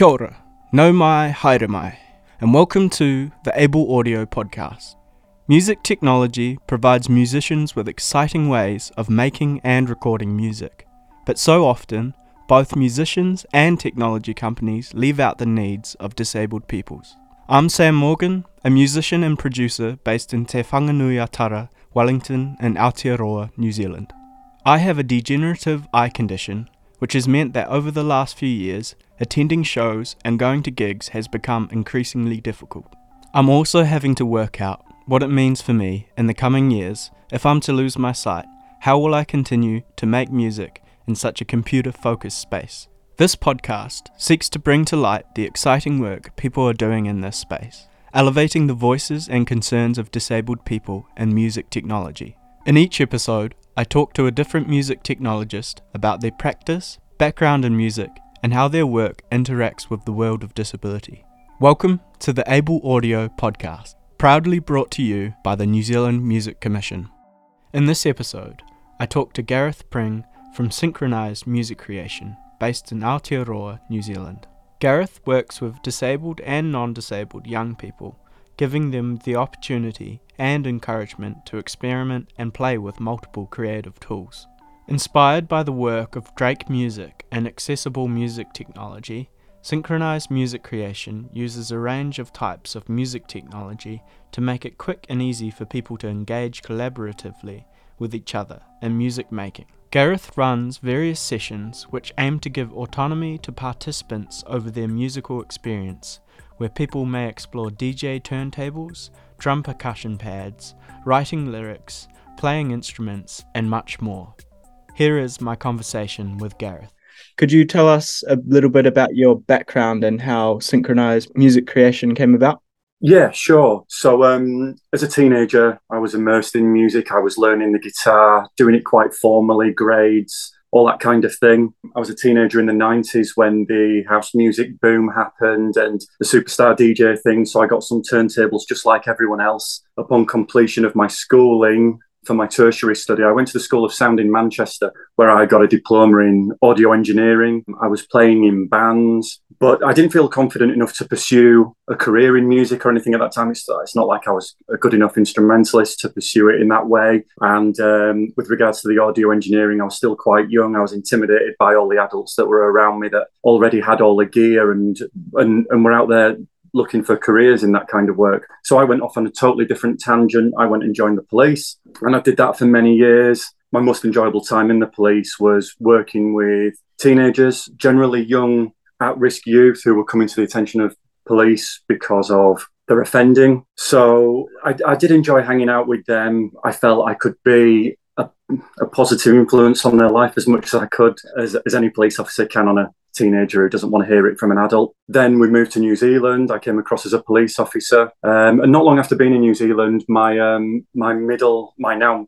Kia ora, nau mai, haere mai, and welcome to the Able Audio Podcast. Music technology provides musicians with exciting ways of making and recording music, but so often, both musicians and technology companies leave out the needs of disabled peoples. I'm Sam Morgan, a musician and producer based in Te Whanganui-a-Tara, Wellington, and Aotearoa, New Zealand. I have a degenerative eye condition, which has meant that over the last few years, attending shows and going to gigs has become increasingly difficult. I'm also having to work out what it means for me in the coming years if I'm to lose my sight. How will I continue to make music in such a computer focused space? This podcast seeks to bring to light the exciting work people are doing in this space, elevating the voices and concerns of disabled people in music technology. In each episode, I talk to a different music technologist about their practice, background in music, and how their work interacts with the world of disability. Welcome to the Able Audio Podcast, proudly brought to you by the New Zealand Music Commission. In this episode, I talk to Gareth Pring from Synchronised Music Creation, based in Aotearoa, New Zealand. Gareth works with disabled and non disabled young people, giving them the opportunity and encouragement to experiment and play with multiple creative tools. Inspired by the work of Drake Music and accessible music technology, Synchronized Music Creation uses a range of types of music technology to make it quick and easy for people to engage collaboratively with each other in music making. Gareth runs various sessions which aim to give autonomy to participants over their musical experience, where people may explore DJ turntables, drum percussion pads, writing lyrics, playing instruments, and much more. Here is my conversation with Gareth. Could you tell us a little bit about your background and how synchronized music creation came about? Yeah, sure. So, um, as a teenager, I was immersed in music. I was learning the guitar, doing it quite formally, grades, all that kind of thing. I was a teenager in the 90s when the house music boom happened and the superstar DJ thing. So, I got some turntables just like everyone else. Upon completion of my schooling, for my tertiary study. I went to the School of Sound in Manchester, where I got a diploma in audio engineering. I was playing in bands, but I didn't feel confident enough to pursue a career in music or anything at that time. It's, it's not like I was a good enough instrumentalist to pursue it in that way. And um, with regards to the audio engineering, I was still quite young. I was intimidated by all the adults that were around me that already had all the gear and and, and were out there looking for careers in that kind of work. So I went off on a totally different tangent. I went and joined the police, and I did that for many years. My most enjoyable time in the police was working with teenagers, generally young, at risk youth who were coming to the attention of police because of their offending. So I, I did enjoy hanging out with them. I felt I could be a, a, positive influence on their life as much as I could, as, as any police officer can on a teenager who doesn't want to hear it from an adult. Then we moved to New Zealand. I came across as a police officer, um, and not long after being in New Zealand, my um, my middle, my now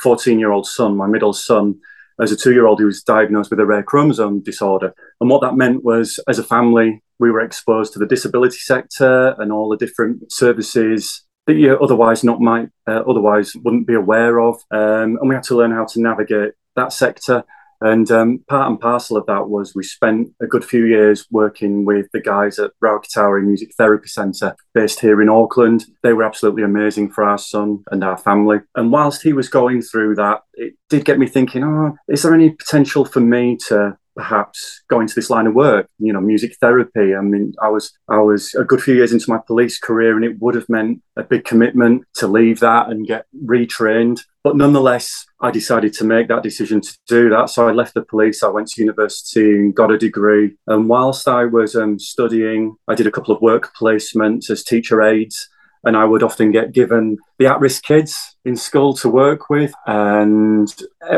fourteen um, year old son, my middle son, as a two year old, he was diagnosed with a rare chromosome disorder, and what that meant was, as a family, we were exposed to the disability sector and all the different services that you otherwise not might uh, otherwise wouldn't be aware of, um, and we had to learn how to navigate that sector and um, part and parcel of that was we spent a good few years working with the guys at Raukatauri Music Therapy Centre based here in Auckland. They were absolutely amazing for our son and our family. And whilst he was going through that, it did get me thinking, oh, is there any potential for me to perhaps go into this line of work you know music therapy. I mean i was i was a good few years into my police career and it would have meant a big commitment to leave that and get retrained. But nonetheless i decided to make that decision to do that. So i left the police i went to university and got a degree. And whilst i was um, studying i did a couple of work placements as teacher aides and I would often get given the at risk kids in school to work with. And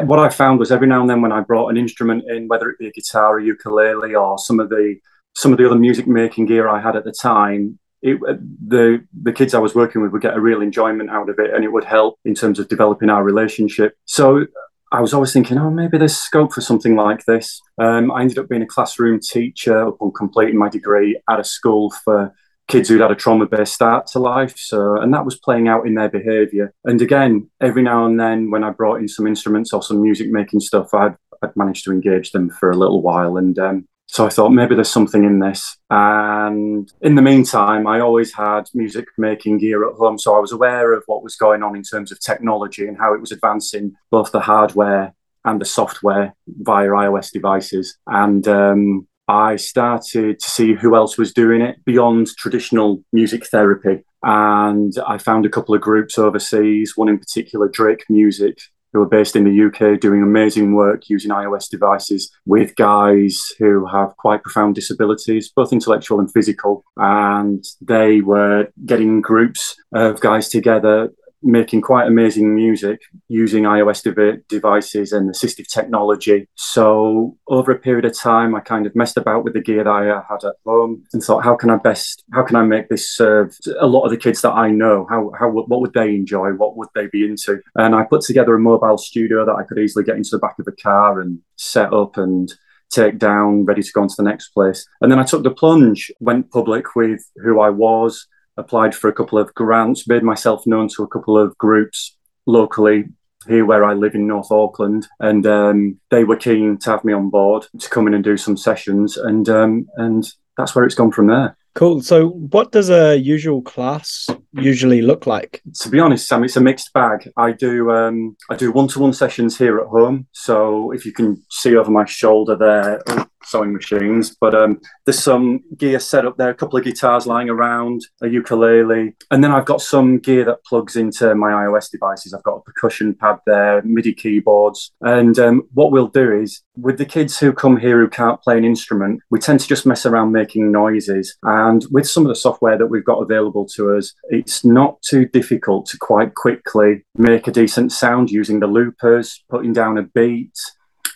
what I found was every now and then when I brought an instrument in, whether it be a guitar, a ukulele, or some of the some of the other music making gear I had at the time, it, the the kids I was working with would get a real enjoyment out of it, and it would help in terms of developing our relationship. So I was always thinking, oh, maybe there's scope for something like this. Um, I ended up being a classroom teacher upon completing my degree at a school for kids who'd had a trauma based start to life. So, and that was playing out in their behavior. And again, every now and then when I brought in some instruments or some music making stuff, I'd, I'd managed to engage them for a little while. And um, So I thought maybe there's something in this. And in the meantime, I always had music making gear at home. So I was aware of what was going on in terms of technology and how it was advancing both the hardware and the software via iOS devices. And um, I started to see who else was doing it beyond traditional music therapy. And I found a couple of groups overseas, one in particular, Drake Music, who are based in the UK doing amazing work using iOS devices with guys who have quite profound disabilities, both intellectual and physical. And they were getting groups of guys together making quite amazing music using iOS de- devices and assistive technology. So over a period of time, I kind of messed about with the gear that I had at home and thought, how can I best, how can I make this serve a lot of the kids that I know? How, how, what would they enjoy? What would they be into? And I put together a mobile studio that I could easily get into the back of a car and set up and take down, ready to go on to the next place. And then I took the plunge, went public with who I was, applied for a couple of grants, made myself known to a couple of groups locally here where I live in North Auckland, and um, they were keen to have me on board to come in and do some sessions, and um, and that's where it's gone from there. Cool. So, what does a usual class usually look like? To be honest, Sam, it's a mixed bag. I do um, I do one to one sessions here at home. So, if you can see over my shoulder there, sewing machines. But um, there's some gear set up there, a couple of guitars lying around, a ukulele, and then I've got some gear that plugs into my iOS devices. I've got a percussion pad there, MIDI keyboards, and um, what we'll do is with the kids who come here who can't play an instrument, we tend to just mess around making noises. And with some of the software that we've got available to us, it's not too difficult to quite quickly make a decent sound using the loopers, putting down a beat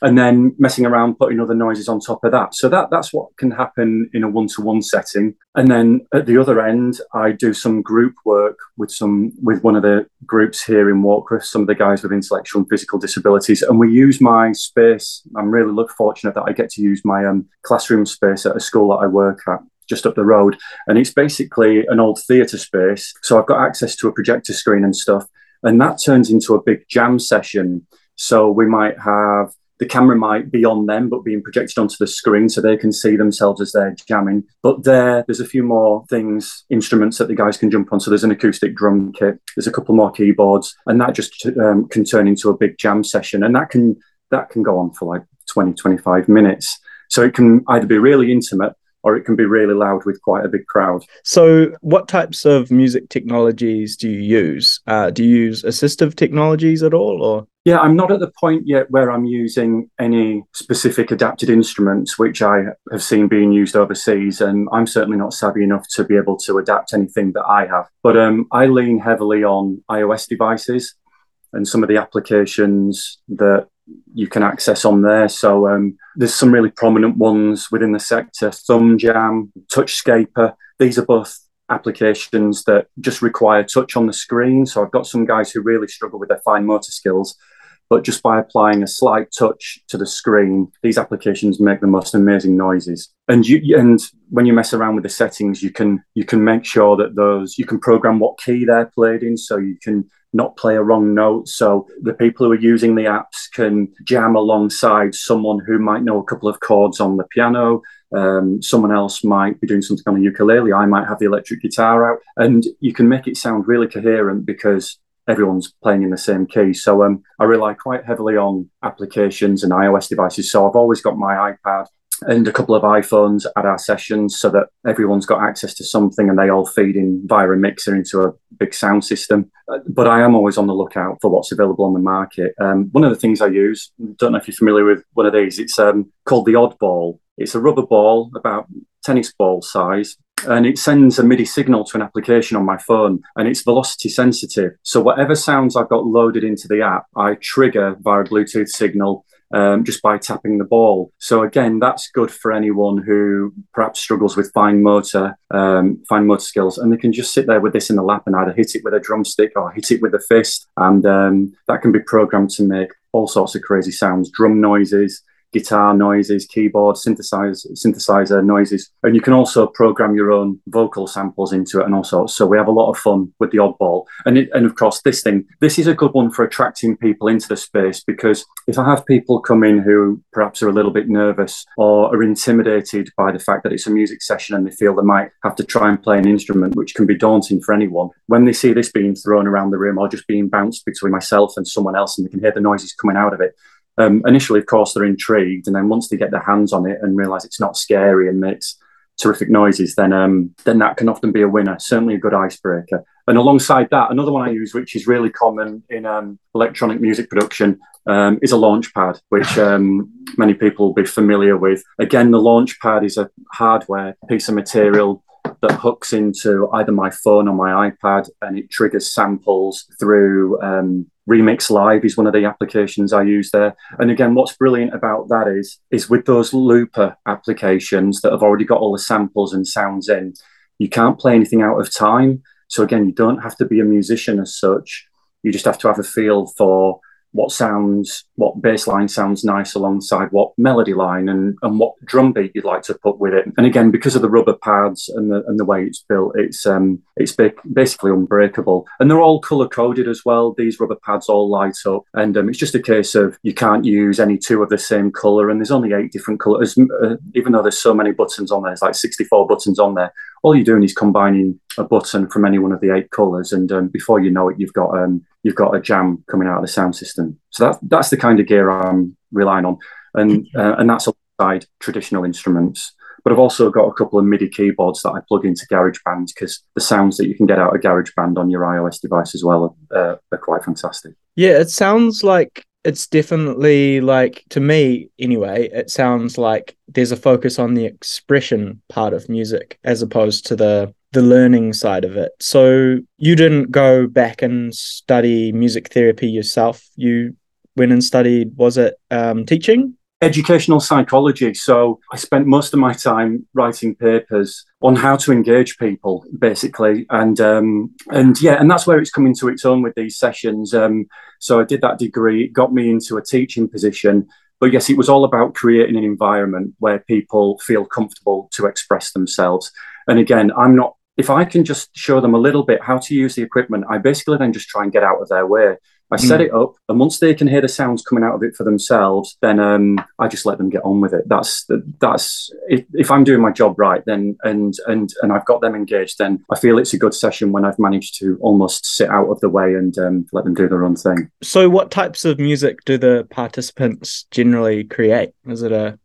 and then messing around putting other noises on top of that. So that that's what can happen in a one-to-one setting. And then at the other end i do some group work with some with one of the groups here in Warkworth, some of the guys with intellectual and physical disabilities. And we use my space. I'm really look fortunate that i get to use my um, classroom space at a school that i work at just up the road. And it's basically an old theatre space. So i've got access to a projector screen and stuff. And that turns into a big jam session. So we might have the camera might be on them but being projected onto the screen so they can see themselves as they're jamming. But there there's a few more things instruments that the guys can jump on. So there's an acoustic drum kit there's a couple more keyboards and that just um, can turn into a big jam session. And that can that can go on for like 20 25 minutes. So it can either be really intimate or it can be really loud with quite a big crowd. So, what types of music technologies do you use? Uh, do you use assistive technologies at all, or? Yeah, I'm not at the point yet where I'm using any specific adapted instruments, which I have seen being used overseas, and I'm certainly not savvy enough to be able to adapt anything that I have. But um, I lean heavily on iOS devices and some of the applications that you can access on there. So um, there's some really prominent ones within the sector: ThumbJam, TouchScaper. These are both applications that just require touch on the screen. So I've got some guys who really struggle with their fine motor skills, but just by applying a slight touch to the screen, these applications make the most amazing noises. And you and when you mess around with the settings, you can you can make sure that those you can program what key they're played in, so you can not play a wrong note. So the people who are using the apps can jam alongside someone who might know a couple of chords on the piano. Um, someone else might be doing something on the ukulele. I might have the electric guitar out, and you can make it sound really coherent because everyone's playing in the same key. So um, I rely quite heavily on applications and iOS devices. So I've always got my iPad and a couple of iPhones at our sessions so that everyone's got access to something and they all feed in via a mixer into a big sound system. Uh, but I am always on the lookout for what's available on the market. Um, one of the things I use, don't know if you're familiar with one of these, it's um, called the Oddball. It's a rubber ball about tennis ball size and it sends a MIDI signal to an application on my phone and it's velocity sensitive. So whatever sounds I've got loaded into the app, I trigger via a Bluetooth signal um, just by tapping the ball. So again, that's good for anyone who perhaps struggles with fine motor, um, fine motor skills, and they can just sit there with this in the lap and either hit it with a drumstick or hit it with a fist, and um, that can be programmed to make all sorts of crazy sounds, drum noises. Guitar noises, keyboard, synthesizer, synthesizer noises. And you can also program your own vocal samples into it and all sorts. So we have a lot of fun with the oddball. And, it, and of course, this thing, this is a good one for attracting people into the space because if I have people come in who perhaps are a little bit nervous or are intimidated by the fact that it's a music session and they feel they might have to try and play an instrument, which can be daunting for anyone, when they see this being thrown around the room or just being bounced between myself and someone else and they can hear the noises coming out of it, um, initially, of course, they're intrigued, and then once they get their hands on it and realize it's not scary and makes terrific noises, then um, then that can often be a winner. Certainly, a good icebreaker. And alongside that, another one I use, which is really common in um, electronic music production, um, is a launch pad, which um, many people will be familiar with. Again, the launch pad is a hardware piece of material that hooks into either my phone or my iPad and it triggers samples through um, Remix Live is one of the applications I use there. And again, what's brilliant about that is is with those looper applications that have already got all the samples and sounds in, you can't play anything out of time. So again, you don't have to be a musician as such. You just have to have a feel for what sounds, what bass line sounds nice alongside what melody line and, and what drum beat you'd like to put with it. And again, because of the rubber pads and the, and the way it's built, it's um, it's basically unbreakable. And they're all color coded as well. These rubber pads all light up. And um, it's just a case of you can't use any two of the same color. And there's only eight different colors, uh, even though there's so many buttons on there, it's like 64 buttons on there. All you're doing is combining a button from any one of the eight colors. And um, before you know it, you've got um, you've got a jam coming out of the sound system. So that's that's the kind of gear I'm relying on, and uh, and that's alongside traditional instruments. But I've also got a couple of MIDI keyboards that I plug into GarageBand because the sounds that you can get out of GarageBand on your iOS device as well are, uh, are quite fantastic. Yeah, it sounds like it's definitely like to me anyway it sounds like there's a focus on the expression part of music as opposed to the the learning side of it. So you didn't go back and study music therapy yourself. You went and studied, was it um, teaching? Educational psychology. So I spent most of my time writing papers on how to engage people, basically, and um, and yeah, and that's where it's coming to its own with these sessions. Um, so I did that degree, it got me into a teaching position. But yes, it was all about creating an environment where people feel comfortable to express themselves. And again, I'm not if I can just show them a little bit how to use the equipment, I basically then just try and get out of their way. I mm. set it up, and once they can hear the sounds coming out of it for themselves, then um, I just let them get on with it. That's that's if, if, I'm doing my job right, then and and and I've got them engaged, then I feel it's a good session when I've managed to almost sit out of the way and um, let them do their own thing. So, what types of music do the participants generally create? Is it a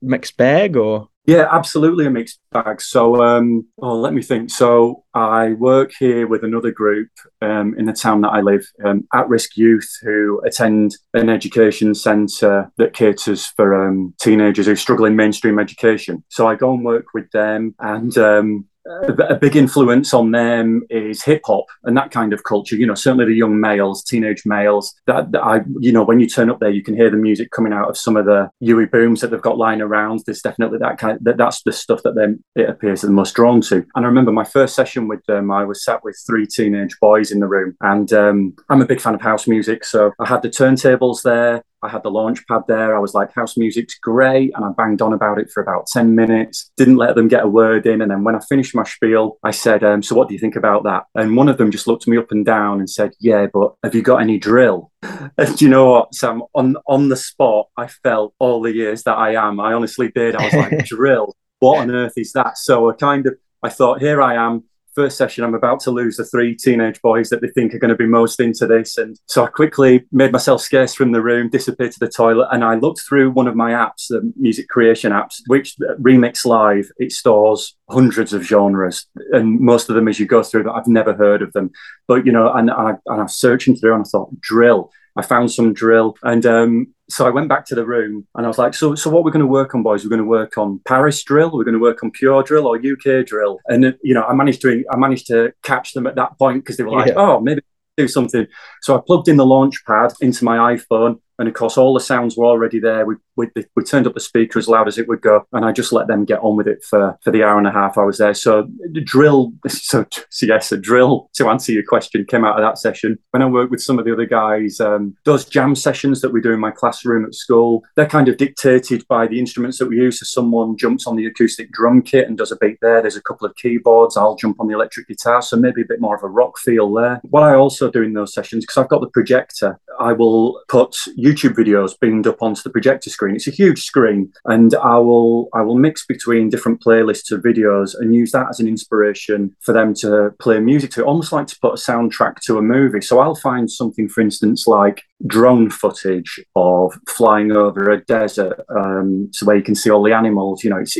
mixed bag or? Yeah, absolutely a mixed bag. So, um, oh, let me think. So, I work here with another group um, in the town that I live, um, at risk youth who attend an education centre that caters for um, teenagers who struggle in mainstream education. So, I go and work with them, and um, a big influence on them is hip hop and that kind of culture. You know, certainly the young males, teenage males. That, that, I, you know, when you turn up there, you can hear the music coming out of some of the UE Booms that they've got lying around. There's definitely that kind. Of, that, that's the stuff that them it appears the most drawn to. And I remember my first session with them. I was sat with three teenage boys in the room, and um, I'm a big fan of house music, so I had the turntables there. I had the launch pad there. I was like, house music's great. And I banged on about it for about 10 minutes, didn't let them get a word in. And then when I finished my spiel, I said, um, So what do you think about that? And one of them just looked me up and down and said, Yeah, but have you got any drill? And you know what, Sam? On, on the spot, I felt all the years that I am. I honestly did. I was like, Drill? What on earth is that? So I kind of, I thought, Here I am first session, I'm about to lose the three teenage boys that they think are going to be most into this. And so I quickly made myself scarce from the room, disappeared to the toilet, and I looked through one of my apps, the music creation apps, which uh, Remix Live, it stores hundreds of genres. And most of them, as you go through that, I've never heard of them. But, you know, and, I, and I was searching through and I thought, drill. I found some drill. And um, so I went back to the room and I was like, so, so what we're going to work on, boys? We're going to work on Paris drill. We're going to work on pure drill or UK drill. And you know, I managed to, I managed to catch them at that point because they were like, yeah. oh, maybe do something. So I plugged in the launch pad into my iPhone And of course, all the sounds were already there. We, we, we turned up the speaker as loud as it would go, and I just let them get on with it for, for the hour and a half I was there. So the drill, so, so yes, a drill to answer your question came out of that session. When I worked with some of the other guys, um, those jam sessions that we do in my classroom at school, they're kind of dictated by the instruments that we use. So someone jumps on the acoustic drum kit and does a beat there. There's a couple of keyboards. I'll jump on the electric guitar. So maybe a bit more of a rock feel there. What I also do in those sessions, because I've got the projector, I will put YouTube videos beamed up onto the projector screen. It's a huge screen, and I will I will mix between different playlists of videos and use that as an inspiration for them to play music to, almost like to put a soundtrack to a movie. So I'll find something, for instance, like drone footage of flying over a desert, um, so where you can see all the animals. You know, it's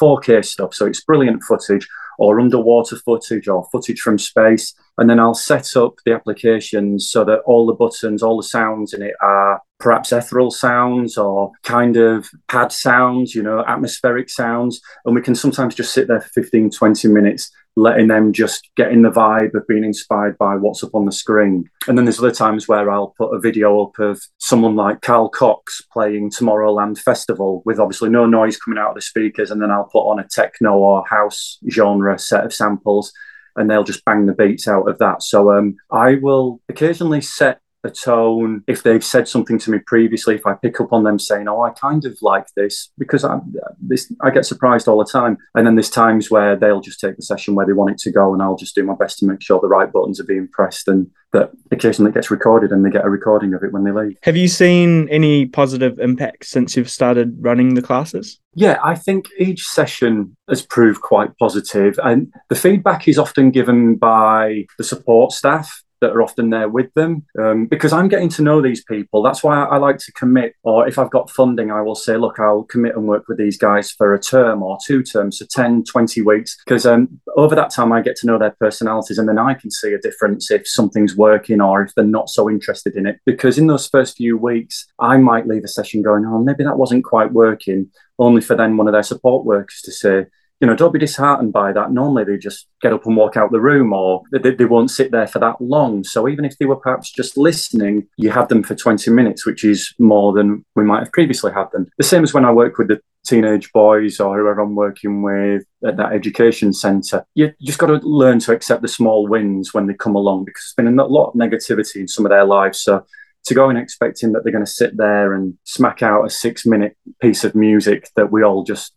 4K stuff, so it's brilliant footage or underwater footage or footage from space. And then I'll set up the applications so that all the buttons, all the sounds in it are perhaps ethereal sounds or kind of pad sounds, you know, atmospheric sounds. And we can sometimes just sit there for 15, 20 minutes letting them just get in the vibe of being inspired by what's up on the screen. And then there's other times where I'll put a video up of someone like Carl Cox playing Tomorrowland Festival with obviously no noise coming out of the speakers. And then I'll put on a techno or house genre set of samples and they'll just bang the beats out of that. So um, I will occasionally set a tone, if they've said something to me previously, if I pick up on them saying, "Oh, I kind of like this," because I this I get surprised all the time, and then there's times where they'll just take the session where they want it to go, and I'll just do my best to make sure the right buttons are being pressed, and that occasionally it gets recorded, and they get a recording of it when they leave. Have you seen any positive impact since you've started running the classes? Yeah, I think each session has proved quite positive, and the feedback is often given by the support staff that are often there with them um, because I'm getting to know these people. That's why I, I, like to commit, or if I've got funding, I will say, look, I'll commit and work with these guys for a term or two terms, so 10, 20 weeks, because um, over that time I get to know their personalities and then I can see a difference if something's working or if they're not so interested in it. Because in those first few weeks, I might leave a session going, oh, maybe that wasn't quite working, only for then one of their support workers to say, you know, don't be disheartened by that. Normally they just get up and walk out the room or they, they, won't sit there for that long. So even if they were perhaps just listening, you have them for 20 minutes, which is more than we might have previously had them. The same as when I work with the teenage boys or whoever I'm working with at that education centre. You just got to learn to accept the small wins when they come along because there's been a lot of negativity in some of their lives. So to go in expecting that they're going to sit there and smack out a six minute piece of music that we all just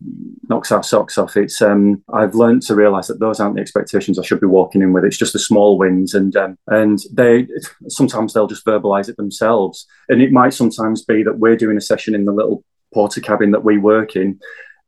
knocks our socks off. It's um, I've learned to realize that those aren't the expectations I should be walking in with. It's just the small wins, and um, and they sometimes they'll just verbalize it themselves, and it might sometimes be that we're doing a session in the little Portakabin that we work in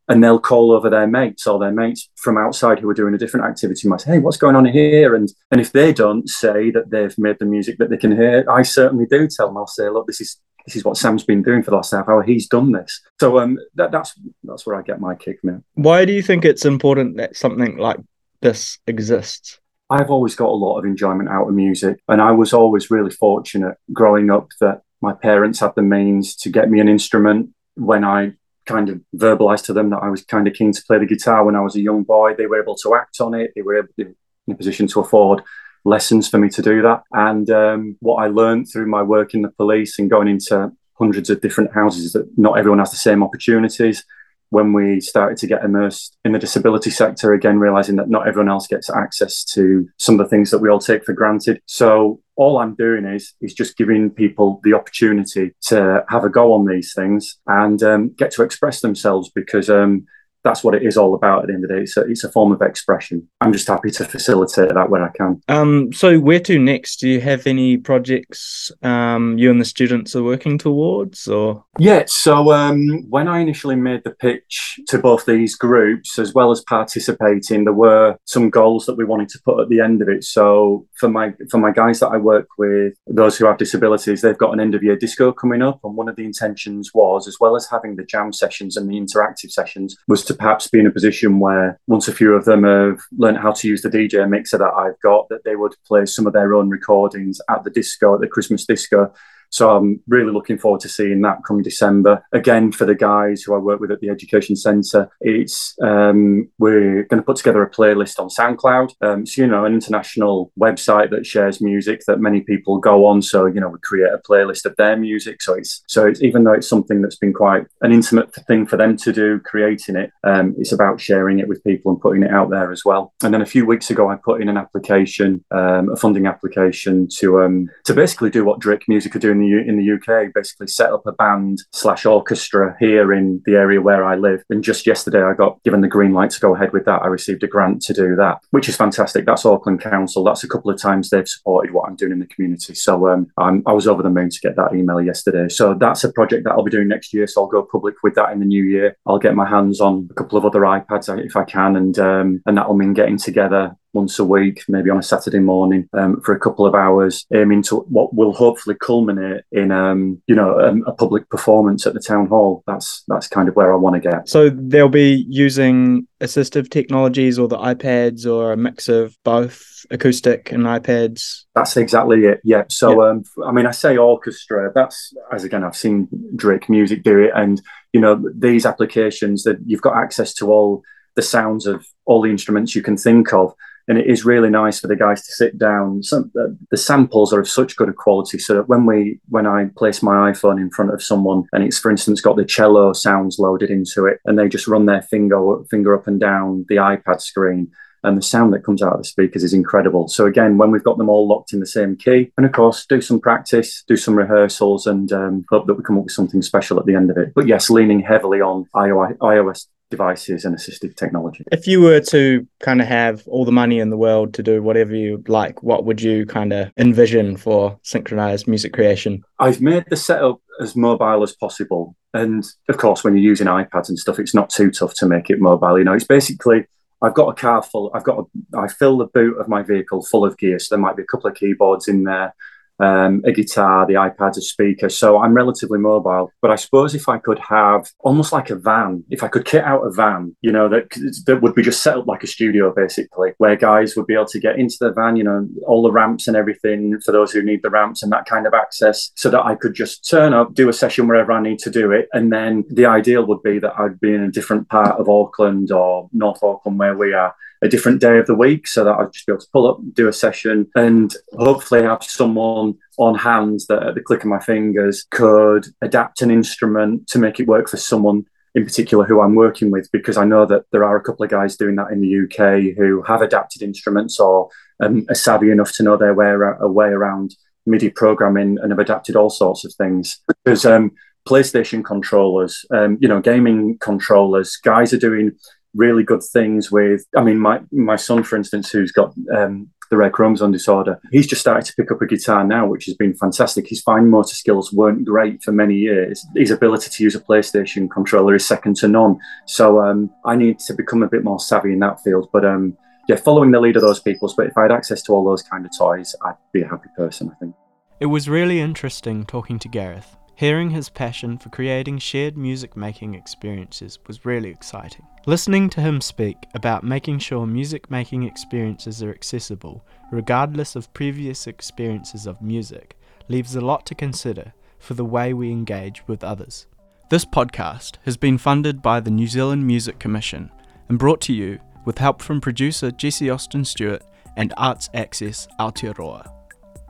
and they'll call over their mates or their mates from outside who are doing a different activity might say, hey, what's going on here? And and if they don't say that they've made the music that they can hear, I certainly do tell them. I'll say, look, this is this is what Sam's been doing for the last half hour. He's done this. So um, that, that's that's where I get my kick, man. Why do you think it's important that something like this exists? I've always got a lot of enjoyment out of music, and I was always really fortunate growing up that my parents had the means to get me an instrument when I kind of verbalized to them that I was kind of keen to play the guitar when I was a young boy. They were able to act on it. They were in a position to afford lessons for me to do that. And um, what I learned through my work in the police and going into hundreds of different houses is that not everyone has the same opportunities. When we started to get immersed in the disability sector, again, realizing that not everyone else gets access to some of the things that we all take for granted. So all I'm doing is is just giving people the opportunity to have a go on these things and um, get to express themselves because um, that's what it is all about at the end of the day. It's a, it's a form of expression. I'm just happy to facilitate that where I can. Um, so where to next? Do you have any projects um, you and the students are working towards or? Yeah, so um, when I initially made the pitch to both these groups, as well as participating, there were some goals that we wanted to put at the end of it. So for my for my guys that I work with, those who have disabilities, they've got an end of year disco coming up, and one of the intentions was, as well as having the jam sessions and the interactive sessions, was to to perhaps be in a position where once a few of them have learned how to use the DJ mixer that I've got, that they would play some of their own recordings at the disco, at the Christmas disco, So I'm really looking forward to seeing that come December. Again, for the guys who I work with at the Education Centre, it's um, we're going to put together a playlist on SoundCloud. Um, so you know, an international website that shares music that many people go on. So you know, we create a playlist of their music. So it's so it's even though it's something that's been quite an intimate thing for them to do, creating it, um, it's about sharing it with people and putting it out there as well. And then a few weeks ago, I put in an application, um, a funding application to um, to basically do what Drake Music are doing the in the UK, basically set up a band slash orchestra here in the area where I live. And just yesterday, I got given the green light to go ahead with that. I received a grant to do that, which is fantastic. That's Auckland Council. That's a couple of times they've supported what I'm doing in the community. So um, i was over the moon to get that email yesterday. So that's a project that I'll be doing next year. So I'll go public with that in the new year. I'll get my hands on a couple of other iPads if I can, and um, and that'll mean getting together once a week, maybe on a Saturday morning um, for a couple of hours, aiming to what will hopefully culminate in um, you know a, a, public performance at the town hall. That's that's kind of where I want to get. So they'll be using assistive technologies or the iPads or a mix of both acoustic and iPads. That's exactly it. Yeah. So um, I mean, I say orchestra. That's as again, I've seen Drake Music do it, and you know these applications that you've got access to all the sounds of all the instruments you can think of and it is really nice for the guys to sit down. Some, uh, the samples are of such good quality, so that when we when I place my iPhone in front of someone and it's for instance got the cello sounds loaded into it, and they just run their finger finger up and down the iPad screen. And the sound that comes out of the speakers is incredible. So again, when we've got them all locked in the same key, and of course, do some practice, do some rehearsals, and um, hope that we come up with something special at the end of it. But yes, leaning heavily on iOS devices and assistive technology. If you were to kind of have all the money in the world to do whatever you like, what would you kind of envision for synchronized music creation? I've made the setup as mobile as possible. And of course, when you're using iPads and stuff, it's not too tough to make it mobile. You know, it's basically I've got a car full. I've got a, I fill the boot of my vehicle full of gear. So there might be a couple of keyboards in there um, a guitar, the iPad, a speaker. So I'm relatively mobile. But I suppose if I could have almost like a van, if I could kit out a van, you know, that that would be just set up like a studio basically, where guys would be able to get into the van, you know, all the ramps and everything for those who need the ramps and that kind of access, so that I could just turn up, do a session wherever I need to do it, and then the ideal would be that I'd be in a different part of Auckland or North Auckland where we are a different day of the week so that I'd just be able to pull up, do a session, and hopefully have someone on hand that at the click of my fingers could adapt an instrument to make it work for someone in particular who I'm working with because I know that there are a couple of guys doing that in the UK who have adapted instruments or um, are savvy enough to know their way, a way around MIDI programming and have adapted all sorts of things. Because um, PlayStation controllers, um, you know, gaming controllers, guys are doing really good things with. I mean, my my son, for instance, who's got um, the rare chromosome disorder, he's just started to pick up a guitar now, which has been fantastic. His fine motor skills weren't great for many years. His ability to use a PlayStation controller is second to none. So um, I need to become a bit more savvy in that field. But um, yeah, following the lead of those peoples. But if I had access to all those kind of toys, I'd be a happy person. I think. It was really interesting talking to Gareth. Hearing his passion for creating shared music making experiences was really exciting. Listening to him speak about making sure music making experiences are accessible, regardless of previous experiences of music, leaves a lot to consider for the way we engage with others. This podcast has been funded by the New Zealand Music Commission and brought to you with help from producer Jesse Austin Stewart and Arts Access Aotearoa.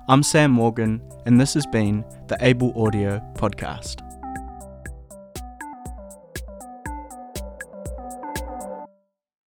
I'm Sam Morgan, and this has been the Able Audio Podcast.